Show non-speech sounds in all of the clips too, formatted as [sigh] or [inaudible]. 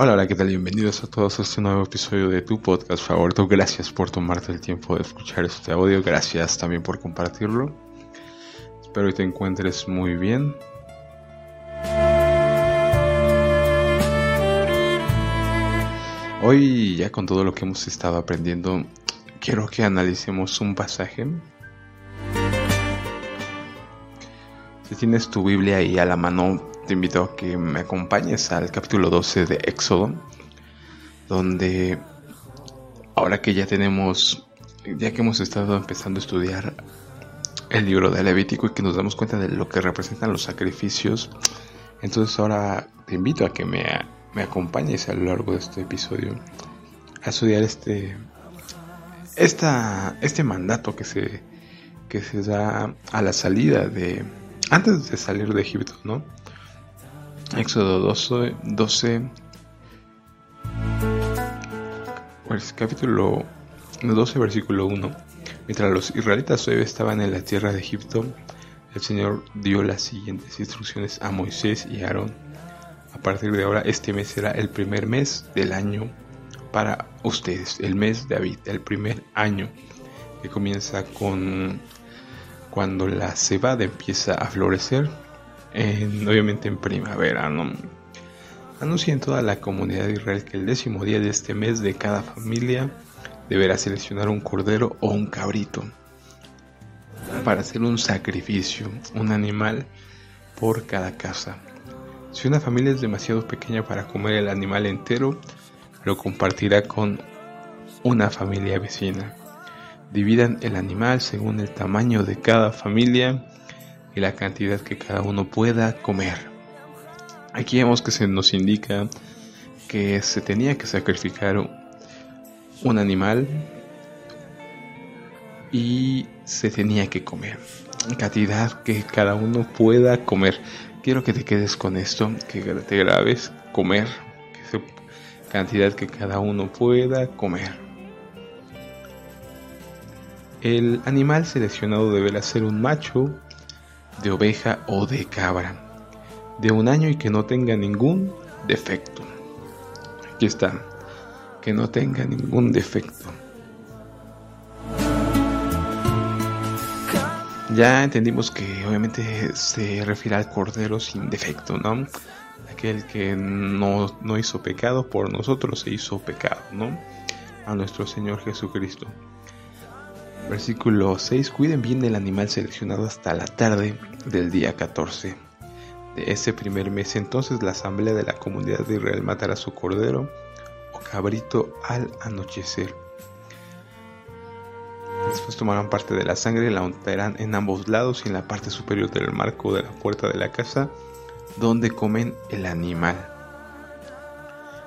Hola, hola, ¿qué tal? Bienvenidos a todos a este nuevo episodio de tu podcast favorito. Gracias por tomarte el tiempo de escuchar este audio. Gracias también por compartirlo. Espero que te encuentres muy bien. Hoy, ya con todo lo que hemos estado aprendiendo, quiero que analicemos un pasaje. Si tienes tu Biblia ahí a la mano, te invito a que me acompañes al capítulo 12 de Éxodo, donde ahora que ya tenemos, ya que hemos estado empezando a estudiar el libro de Levítico y que nos damos cuenta de lo que representan los sacrificios, entonces ahora te invito a que me, me acompañes a lo largo de este episodio a estudiar este, esta, este mandato que se, que se da a la salida de, antes de salir de Egipto, ¿no? Éxodo 12, 12 pues, capítulo 12, versículo 1. Mientras los israelitas estaban en la tierra de Egipto, el Señor dio las siguientes instrucciones a Moisés y Aarón. A partir de ahora, este mes será el primer mes del año para ustedes, el mes de David, el primer año que comienza con cuando la cebada empieza a florecer obviamente en primavera, ¿no? Anuncia en toda la comunidad de Israel que el décimo día de este mes de cada familia deberá seleccionar un cordero o un cabrito para hacer un sacrificio, un animal por cada casa. Si una familia es demasiado pequeña para comer el animal entero, lo compartirá con una familia vecina. Dividan el animal según el tamaño de cada familia y la cantidad que cada uno pueda comer. Aquí vemos que se nos indica que se tenía que sacrificar un animal y se tenía que comer. Cantidad que cada uno pueda comer. Quiero que te quedes con esto, que te grabes, comer, cantidad que cada uno pueda comer. El animal seleccionado deberá ser un macho de oveja o de cabra, de un año y que no tenga ningún defecto. Aquí está, que no tenga ningún defecto. Ya entendimos que obviamente se refiere al cordero sin defecto, ¿no? Aquel que no, no hizo pecado por nosotros se hizo pecado, ¿no? A nuestro Señor Jesucristo. Versículo 6. Cuiden bien del animal seleccionado hasta la tarde del día 14 de ese primer mes. Entonces la asamblea de la comunidad de Israel matará su cordero o cabrito al anochecer. Después tomarán parte de la sangre la untarán en ambos lados y en la parte superior del marco de la puerta de la casa donde comen el animal.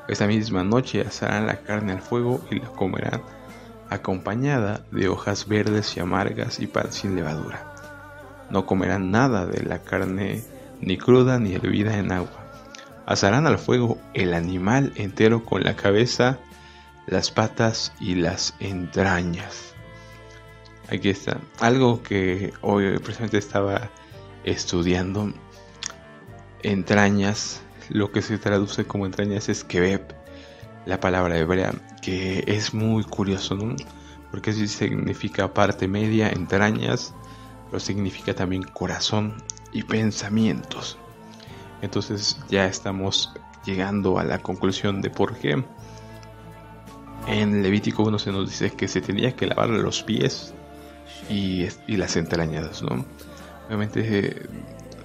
Esa misma noche asarán la carne al fuego y la comerán acompañada de hojas verdes y amargas y pan sin levadura. No comerán nada de la carne ni cruda ni hervida en agua. Asarán al fuego el animal entero con la cabeza, las patas y las entrañas. Aquí está. Algo que hoy precisamente estaba estudiando. Entrañas. Lo que se traduce como entrañas es kebeb la palabra hebrea, que es muy curioso, ¿no? Porque sí significa parte media, entrañas, pero significa también corazón y pensamientos. Entonces ya estamos llegando a la conclusión de por qué en Levítico 1 se nos dice que se tenía que lavar los pies y, y las entrañas, ¿no? Obviamente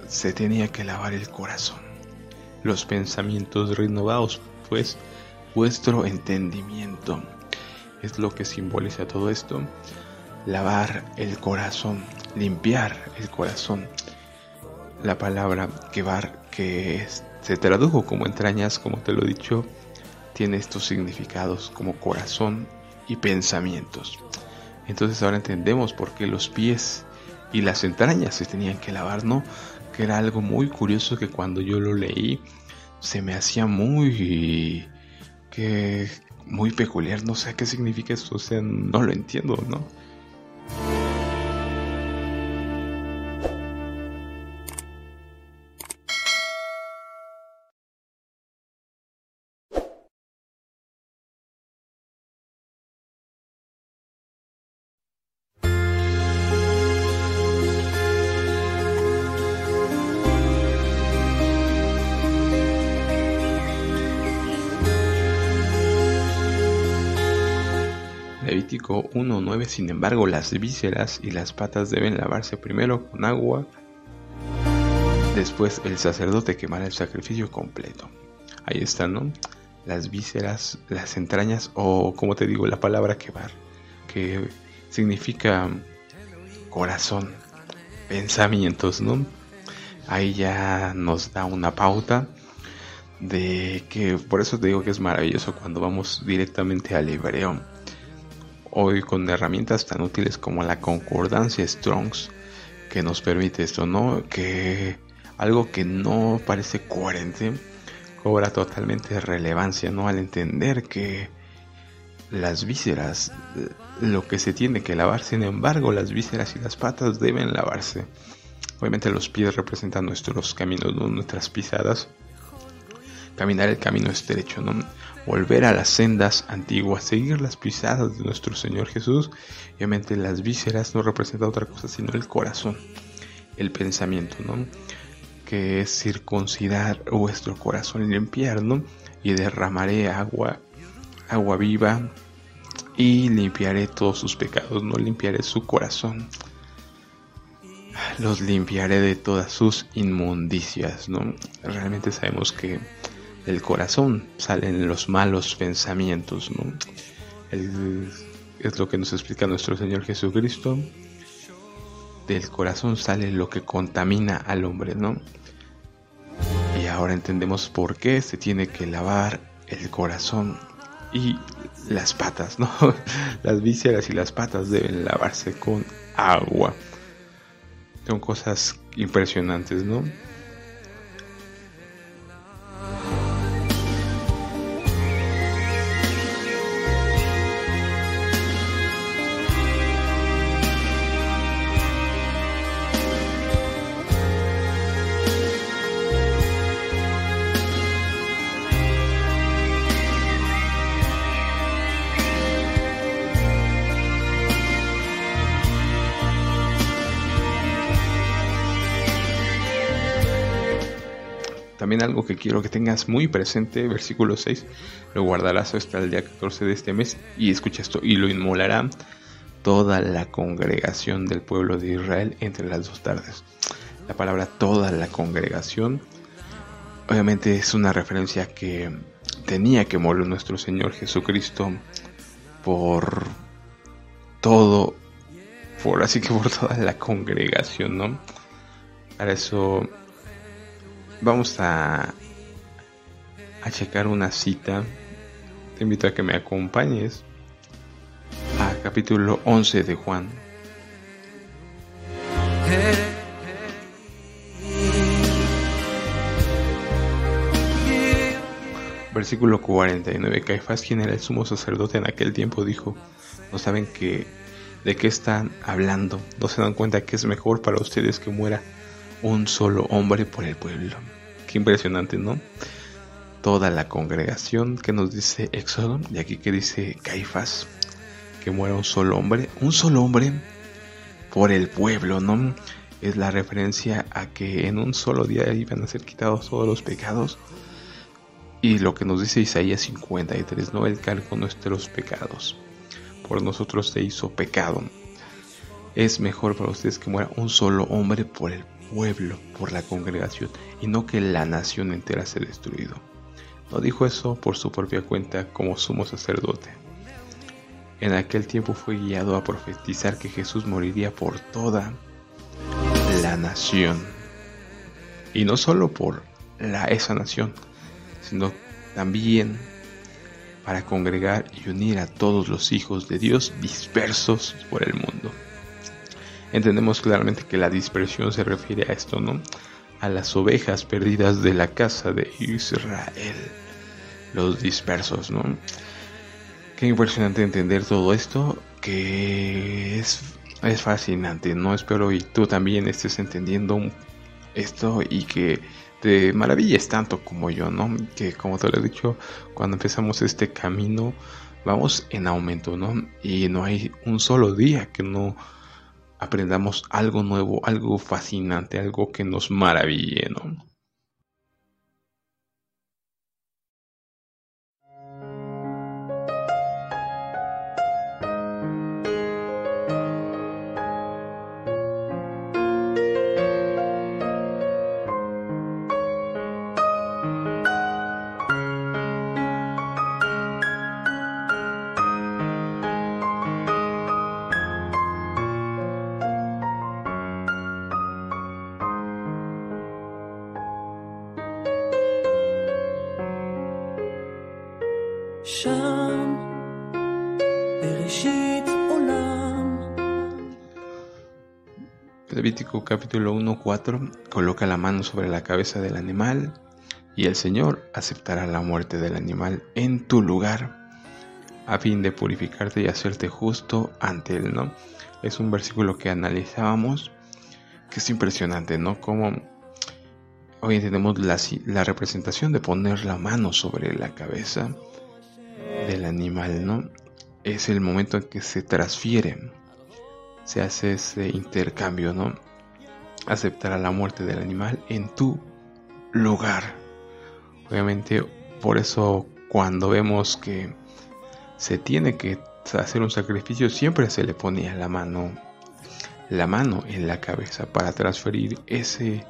se tenía que lavar el corazón, los pensamientos renovados, pues vuestro entendimiento. Es lo que simboliza todo esto. Lavar el corazón, limpiar el corazón. La palabra kebar, que se tradujo como entrañas, como te lo he dicho, tiene estos significados como corazón y pensamientos. Entonces ahora entendemos por qué los pies y las entrañas se tenían que lavar, ¿no? Que era algo muy curioso que cuando yo lo leí se me hacía muy que muy peculiar, no sé qué significa esto, o sea, no lo entiendo, ¿no? Levítico 1.9, sin embargo, las vísceras y las patas deben lavarse primero con agua, después el sacerdote quemará el sacrificio completo. Ahí están. Las vísceras, las entrañas o, como te digo, la palabra quemar, que significa corazón, pensamientos, ¿no? Ahí ya nos da una pauta de que por eso te digo que es maravilloso cuando vamos directamente al hebreo. Hoy con herramientas tan útiles como la concordancia Strongs que nos permite esto, ¿no? Que algo que no parece coherente cobra totalmente relevancia, ¿no? Al entender que las vísceras, lo que se tiene que lavar, sin embargo, las vísceras y las patas deben lavarse. Obviamente los pies representan nuestros caminos, nuestras pisadas. Caminar el camino estrecho, ¿no? Volver a las sendas antiguas, seguir las pisadas de nuestro Señor Jesús. Obviamente las vísceras no representan otra cosa sino el corazón, el pensamiento, ¿no? que es circuncidar vuestro corazón y limpiar, ¿no? Y derramaré agua, agua viva y limpiaré todos sus pecados, no limpiaré su corazón. Los limpiaré de todas sus inmundicias, ¿no? Realmente sabemos que del corazón salen los malos pensamientos, ¿no? es lo que nos explica nuestro Señor Jesucristo del corazón sale lo que contamina al hombre, ¿no? Y ahora entendemos por qué se tiene que lavar el corazón y las patas, ¿no? [laughs] Las vísceras y las patas deben lavarse con agua. Son cosas impresionantes, ¿no? También algo que quiero que tengas muy presente, versículo 6, lo guardarás hasta el día 14 de este mes y escucha esto, y lo inmolará toda la congregación del pueblo de Israel entre las dos tardes. La palabra toda la congregación obviamente es una referencia que tenía que morir nuestro Señor Jesucristo por todo, por así que por toda la congregación, ¿no? Para eso vamos a, a checar una cita. Te invito a que me acompañes a capítulo 11 de Juan. Versículo 49. Caifás, quien era el sumo sacerdote en aquel tiempo, dijo, no saben que de qué están hablando, no se dan cuenta que es mejor para ustedes que muera un solo hombre por el pueblo. Qué impresionante, ¿no? Toda la congregación que nos dice Éxodo, y aquí que dice Caifás, que muera un solo hombre, un solo hombre por el pueblo, ¿no? Es la referencia a que en un solo día iban a ser quitados todos los pecados. Y lo que nos dice Isaías 53, ¿no? El cargo nuestros pecados. Por nosotros se hizo pecado. Es mejor para ustedes que muera un solo hombre por el pueblo, por la congregación, y no que la nación entera se destruido. No dijo eso por su propia cuenta como sumo sacerdote. En aquel tiempo fue guiado a profetizar que Jesús moriría por toda la nación. Y no solo por la, esa nación, sino también para congregar y unir a todos los hijos de Dios dispersos por el mundo entendemos claramente que la dispersión se refiere a esto, ¿no? A las ovejas perdidas de la casa de Israel, los dispersos, ¿no? Qué impresionante entender todo esto, que es, es fascinante, ¿no? Espero y tú también estés entendiendo esto y que te maravilles tanto como yo, ¿no? Que como te lo he dicho, cuando empezamos este camino, vamos en aumento, ¿no? Y no hay un solo día que no aprendamos algo nuevo, algo fascinante, algo que nos maraville, ¿no? Levítico capítulo 1.4 coloca la mano sobre la cabeza del animal y el Señor aceptará la muerte del animal en tu lugar a fin de purificarte y hacerte justo ante Él, ¿no? Es un versículo que analizábamos que es impresionante, ¿no? Como hoy tenemos la, la representación de poner la mano sobre la cabeza del animal, ¿no? Es el momento en que se transfiere, se hace ese intercambio, ¿no? Aceptará la muerte del animal en tu lugar. Obviamente, por eso cuando vemos que se tiene que hacer un sacrificio, siempre se le ponía la mano, la mano en la cabeza para transferir ese,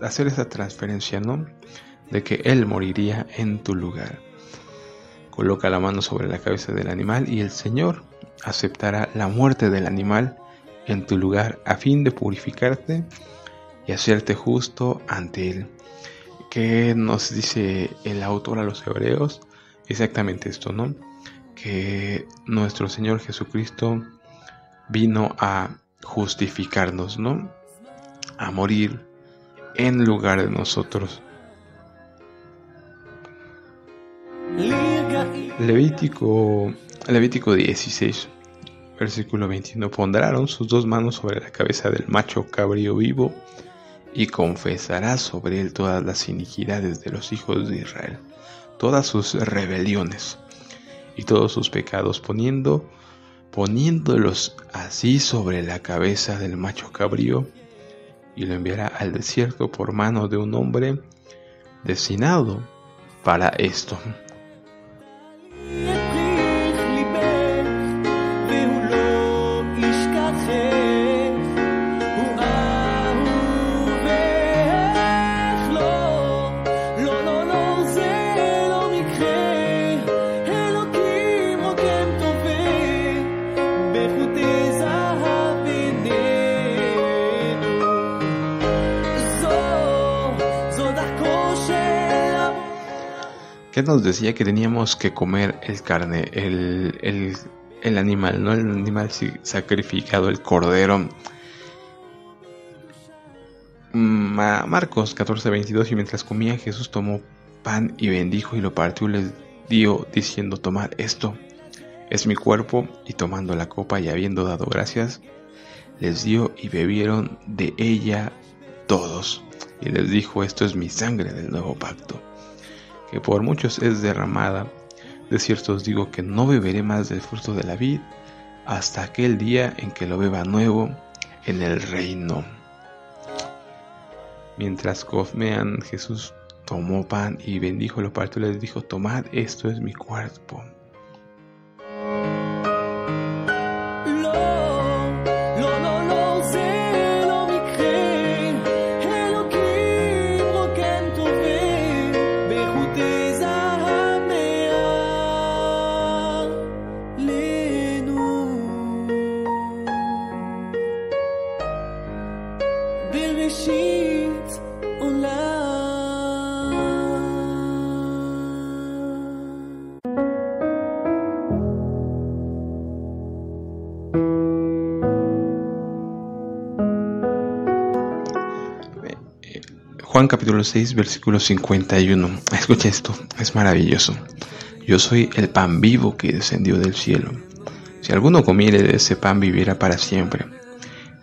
hacer esa transferencia, ¿no? De que él moriría en tu lugar. Coloca la mano sobre la cabeza del animal y el Señor aceptará la muerte del animal en tu lugar a fin de purificarte y hacerte justo ante él. ¿Qué nos dice el autor a los hebreos? Exactamente esto, ¿no? que nuestro Señor Jesucristo vino a justificarnos, ¿no? A morir en lugar de nosotros. Levítico, Levítico 16, versículo 21. Pondrán sus dos manos sobre la cabeza del macho cabrío vivo y confesará sobre él todas las iniquidades de los hijos de Israel, todas sus rebeliones y todos sus pecados, poniendo, poniéndolos así sobre la cabeza del macho cabrío, y lo enviará al desierto por mano de un hombre destinado para esto. Nos decía que teníamos que comer el carne, el, el, animal, no el animal sacrificado, el cordero. Marcos 14:22 y mientras comía Jesús tomó pan y bendijo y lo partió y les dio diciendo tomar esto es mi cuerpo y tomando la copa y habiendo dado gracias les dio y bebieron de ella todos. Y les dijo esto es mi sangre del nuevo pacto que por muchos es derramada. De cierto os digo que no beberé más del fruto de la vid hasta aquel día en que lo beba nuevo en el reino. Mientras comían, Jesús tomó pan y bendijo lo partió y les dijo, tomad, esto es mi cuerpo Juan capítulo 6, versículo 51. Escucha esto, es maravilloso. Yo soy el pan vivo que descendió del cielo. Si alguno comiere de ese pan vivirá para siempre.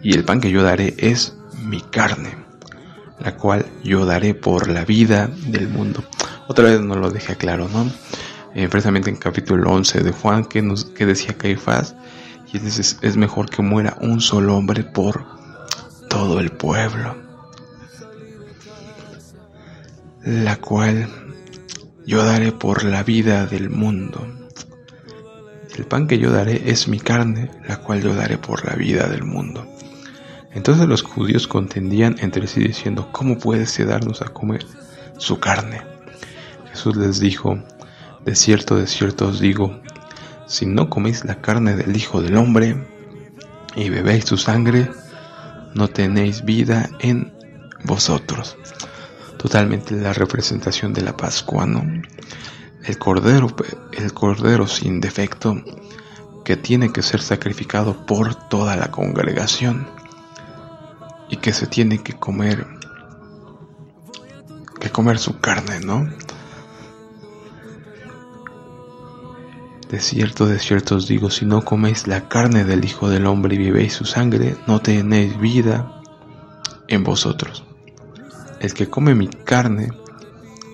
Y el pan que yo daré es mi carne, la cual yo daré por la vida del mundo. Otra vez nos lo deja claro, ¿no? Eh, precisamente en capítulo 11 de Juan que, nos, que decía Caifás, y es, es mejor que muera un solo hombre por todo el pueblo la cual yo daré por la vida del mundo. El pan que yo daré es mi carne, la cual yo daré por la vida del mundo. Entonces los judíos contendían entre sí diciendo, ¿cómo puede darnos a comer su carne? Jesús les dijo, de cierto, de cierto os digo, si no coméis la carne del Hijo del Hombre y bebéis su sangre, no tenéis vida en vosotros totalmente la representación de la Pascua, ¿no? el cordero, el cordero sin defecto que tiene que ser sacrificado por toda la congregación y que se tiene que comer que comer su carne, ¿no? De cierto, de cierto os digo, si no coméis la carne del Hijo del Hombre y bebéis su sangre, no tenéis vida en vosotros. El que come mi carne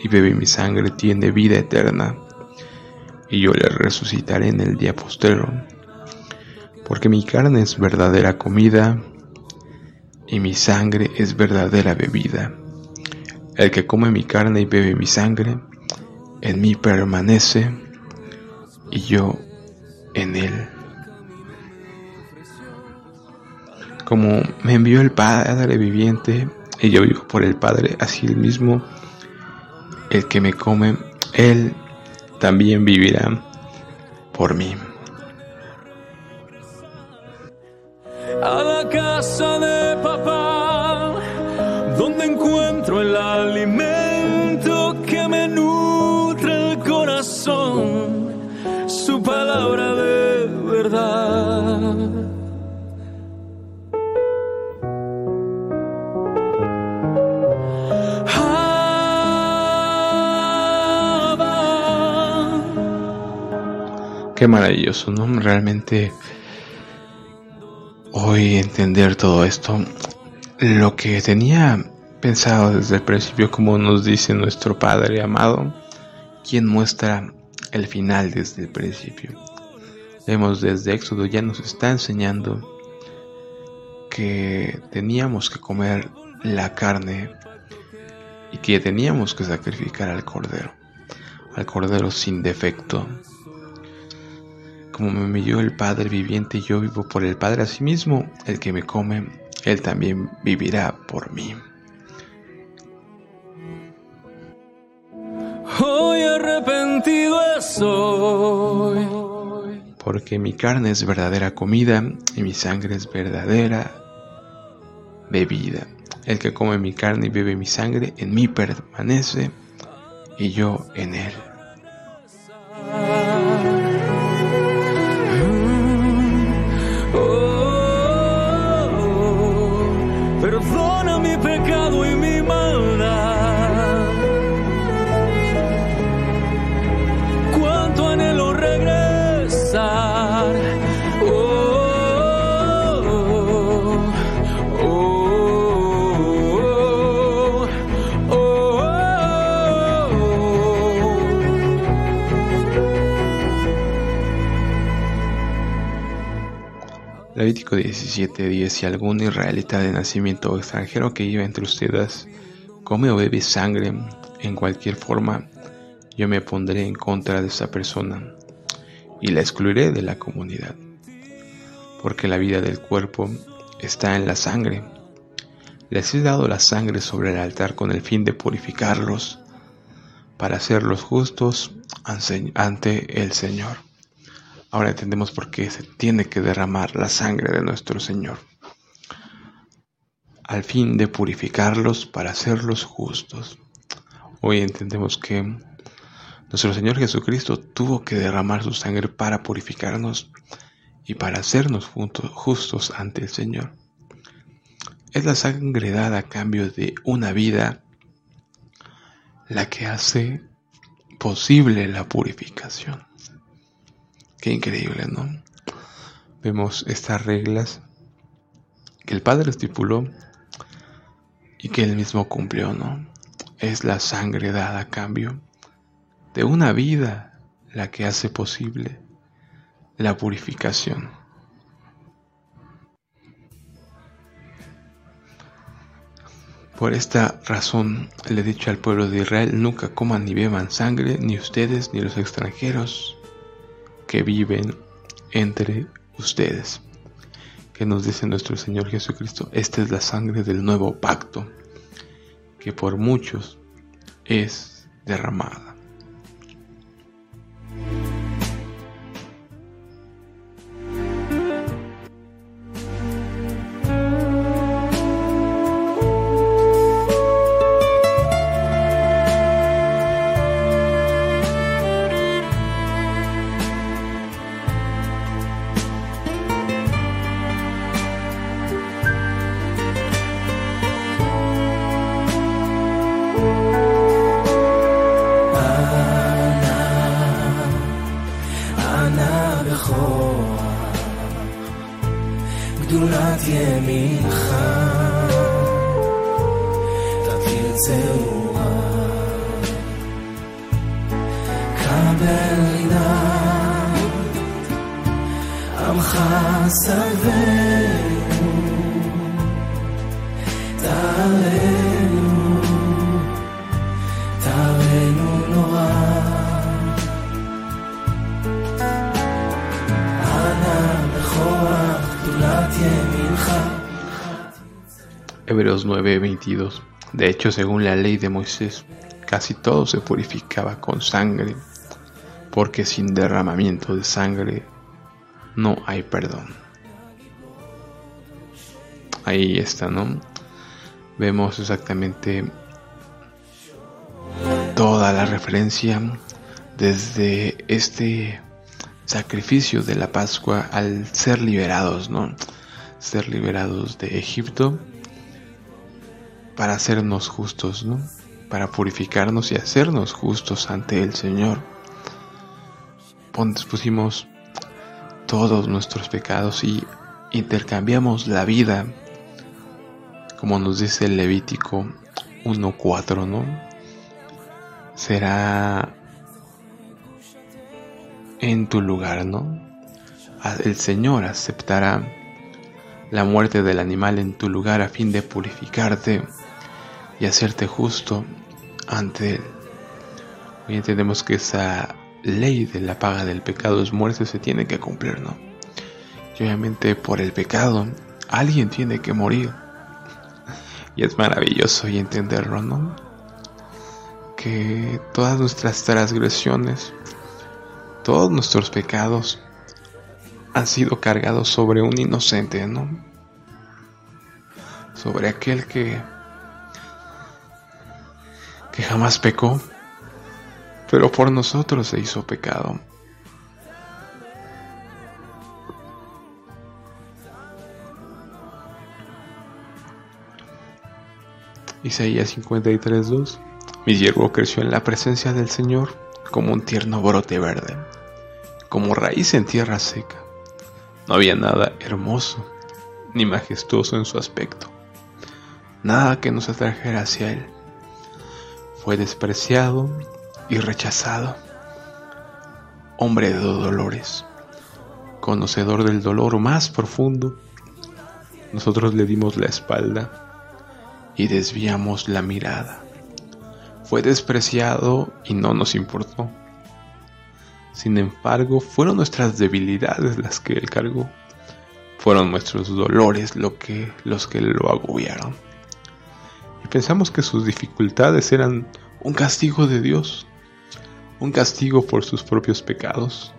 y bebe mi sangre tiene vida eterna, y yo le resucitaré en el día postrero, porque mi carne es verdadera comida y mi sangre es verdadera bebida. El que come mi carne y bebe mi sangre, en mí permanece y yo en él. Como me envió el Padre viviente y yo vivo por el Padre, así el mismo el que me come, él también vivirá por mí. Qué maravilloso, ¿no? Realmente hoy entender todo esto, lo que tenía pensado desde el principio, como nos dice nuestro Padre amado, quien muestra el final desde el principio. Vemos desde Éxodo ya nos está enseñando que teníamos que comer la carne y que teníamos que sacrificar al cordero, al cordero sin defecto, como me envió el Padre viviente, yo vivo por el Padre. Asimismo, el que me come, él también vivirá por mí. Hoy arrepentido estoy. Porque mi carne es verdadera comida y mi sangre es verdadera bebida. El que come mi carne y bebe mi sangre, en mí permanece y yo en él. Levítico 17:10 Si algún israelita de nacimiento o extranjero que vive entre ustedes come o bebe sangre en cualquier forma, yo me pondré en contra de esa persona y la excluiré de la comunidad. Porque la vida del cuerpo está en la sangre. Les he dado la sangre sobre el altar con el fin de purificarlos, para hacerlos justos ante el Señor. Ahora entendemos por qué se tiene que derramar la sangre de nuestro Señor, al fin de purificarlos para hacerlos justos. Hoy entendemos que nuestro Señor Jesucristo tuvo que derramar su sangre para purificarnos y para hacernos justos ante el Señor. Es la sangre dada a cambio de una vida la que hace posible la purificación. Qué increíble, ¿no? Vemos estas reglas que el Padre estipuló y que él mismo cumplió, ¿no? Es la sangre dada a cambio de una vida la que hace posible la purificación. Por esta razón le he dicho al pueblo de Israel, nunca coman ni beban sangre, ni ustedes ni los extranjeros que viven entre ustedes. Que nos dice nuestro Señor Jesucristo, esta es la sangre del nuevo pacto, que por muchos es derramada. 9:22 De hecho, según la ley de Moisés, casi todo se purificaba con sangre, porque sin derramamiento de sangre no hay perdón. Ahí está, ¿no? Vemos exactamente toda la referencia desde este sacrificio de la Pascua al ser liberados, ¿no? Ser liberados de Egipto para hacernos justos, ¿no? Para purificarnos y hacernos justos ante el Señor. Pusimos todos nuestros pecados y intercambiamos la vida, como nos dice el Levítico 1.4, ¿no? Será en tu lugar, ¿no? El Señor aceptará la muerte del animal en tu lugar a fin de purificarte y hacerte justo ante Él. Hoy entendemos que esa ley de la paga del pecado es muerte se tiene que cumplir, ¿no? Y obviamente por el pecado alguien tiene que morir. [laughs] Y es maravilloso y entenderlo, ¿no? Que todas nuestras transgresiones, todos nuestros pecados han sido cargados sobre un inocente, ¿no? Sobre aquel que que jamás pecó, pero por nosotros se hizo pecado. Isaías 53:2 Mi hierbo creció en la presencia del Señor como un tierno brote verde, como raíz en tierra seca. No había nada hermoso ni majestuoso en su aspecto, nada que nos atrajera hacia él fue despreciado y rechazado, hombre de dolores, conocedor del dolor más profundo, nosotros le dimos la espalda y desviamos la mirada. Fue despreciado y no nos importó. Sin embargo, fueron nuestras debilidades las que él cargó. Fueron nuestros dolores lo que, los que lo agobiaron pensamos que sus dificultades eran un castigo de Dios, un castigo por sus propios pecados.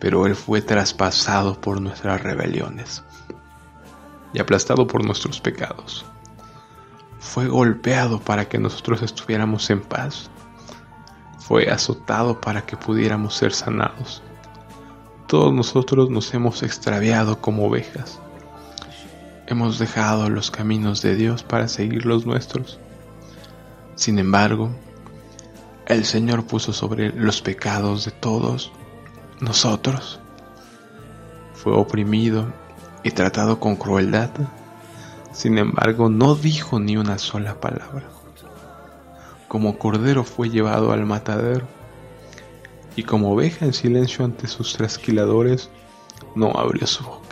Pero Él fue traspasado por nuestras rebeliones y aplastado por nuestros pecados. Fue golpeado para que nosotros estuviéramos en paz. Fue azotado para que pudiéramos ser sanados. Todos nosotros nos hemos extraviado como ovejas hemos dejado los caminos de Dios para seguir los nuestros. Sin embargo, el Señor puso sobre los pecados de todos nosotros. Fue oprimido y tratado con crueldad. Sin embargo, no dijo ni una sola palabra. Como cordero fue llevado al matadero y como oveja en silencio ante sus trasquiladores, no abrió su boca.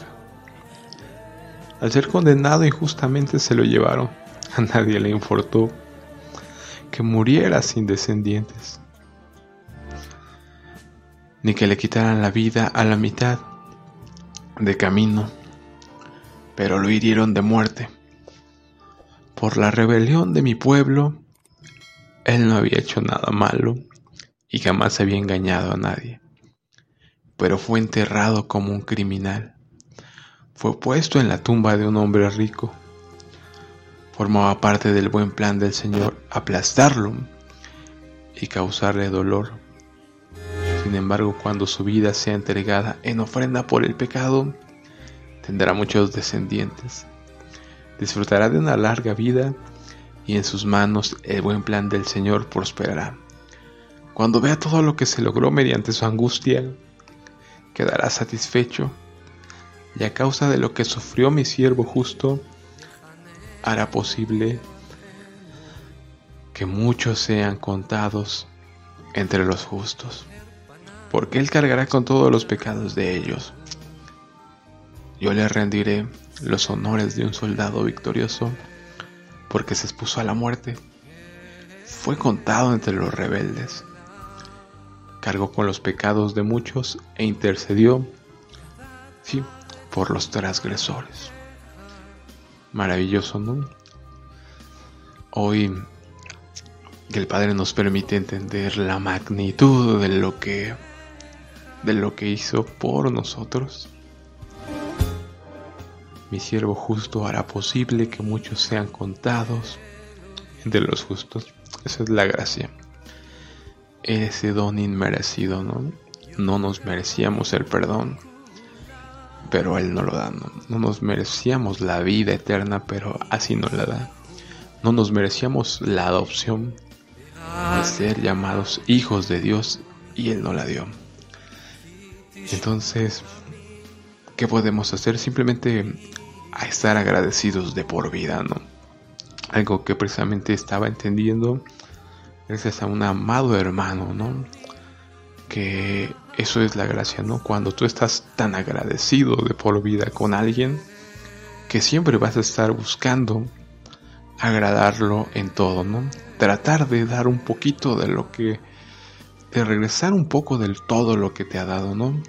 Al ser condenado injustamente se lo llevaron. A nadie le importó que muriera sin descendientes, ni que le quitaran la vida a la mitad de camino, pero lo hirieron de muerte. Por la rebelión de mi pueblo, él no había hecho nada malo y jamás había engañado a nadie, pero fue enterrado como un criminal fue puesto en la tumba de un hombre rico. Formaba parte del buen plan del Señor aplastarlo y causarle dolor. Sin embargo, cuando su vida sea entregada en ofrenda por el pecado, tendrá muchos descendientes. Disfrutará de una larga vida y en sus manos el buen plan del Señor prosperará. Cuando vea todo lo que se logró mediante su angustia, quedará satisfecho y a causa de lo que sufrió mi siervo justo, hará posible que muchos sean contados entre los justos, porque Él cargará con todos los pecados de ellos. Yo le rendiré los honores de un soldado victorioso, porque se expuso a la muerte. Fue contado entre los rebeldes. Cargó con los pecados de muchos e intercedió, por los transgresores. Maravilloso, ¿no? Hoy que el Padre nos permite entender la magnitud de lo que de lo que hizo por nosotros. Mi siervo justo hará posible que muchos sean contados entre los justos. Esa es la gracia. Ese don inmerecido, ¿no? No nos merecíamos el perdón, pero Él no lo da. No, no nos merecíamos la vida eterna, pero así nos la da. No nos merecíamos la adopción, de ser llamados hijos de Dios y Él no la dio. Entonces, ¿qué podemos hacer? Simplemente a estar agradecidos de por vida, ¿no? Algo que precisamente estaba entendiendo gracias a un amado hermano, ¿no? Que eso es la gracia, ¿no? Cuando tú estás tan agradecido de por vida con alguien, que siempre vas a estar buscando agradarlo en todo, ¿no? Tratar de dar un poquito de lo que, de regresar un poco del todo lo que te ha dado, ¿no?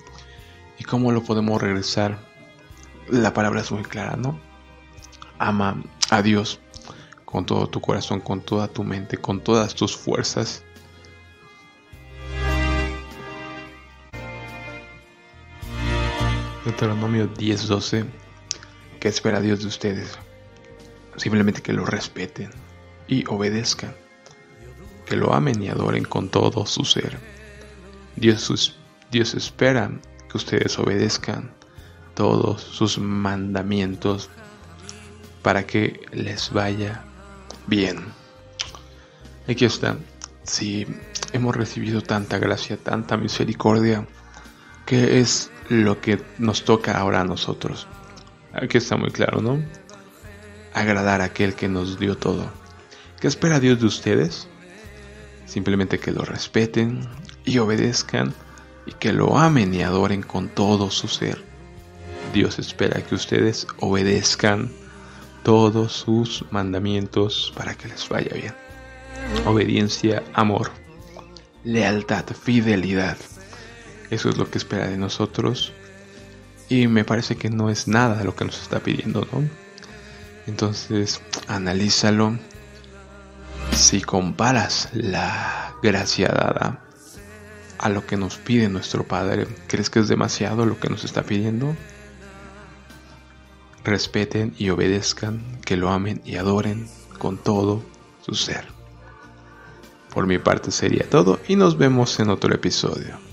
¿Y cómo lo podemos regresar? La palabra es muy clara, ¿no? Ama a Dios con todo tu corazón, con toda tu mente, con todas tus fuerzas. Deuteronomio 10:12, ¿qué espera Dios de ustedes? Simplemente que lo respeten y obedezcan, que lo amen y adoren con todo su ser. Dios, Dios espera que ustedes obedezcan todos sus mandamientos para que les vaya bien. Aquí está. Si hemos recibido tanta gracia, tanta misericordia, ¿qué es lo que nos toca ahora a nosotros? Aquí está muy claro, ¿no? agradar a aquel que nos dio todo. ¿Qué espera Dios de ustedes? Simplemente que lo respeten y obedezcan y que lo amen y adoren con todo su ser. Dios espera que ustedes obedezcan todos sus mandamientos para que les vaya bien. Obediencia, amor, lealtad, fidelidad. Eso es lo que espera de nosotros. Y me parece que no es nada lo que nos está pidiendo, ¿no? Entonces, analízalo. Si comparas la gracia dada a lo que nos pide nuestro Padre, ¿crees que es demasiado lo que nos está pidiendo? Respeten y obedezcan, que lo amen y adoren con todo su ser. Por mi parte sería todo y nos vemos en otro episodio.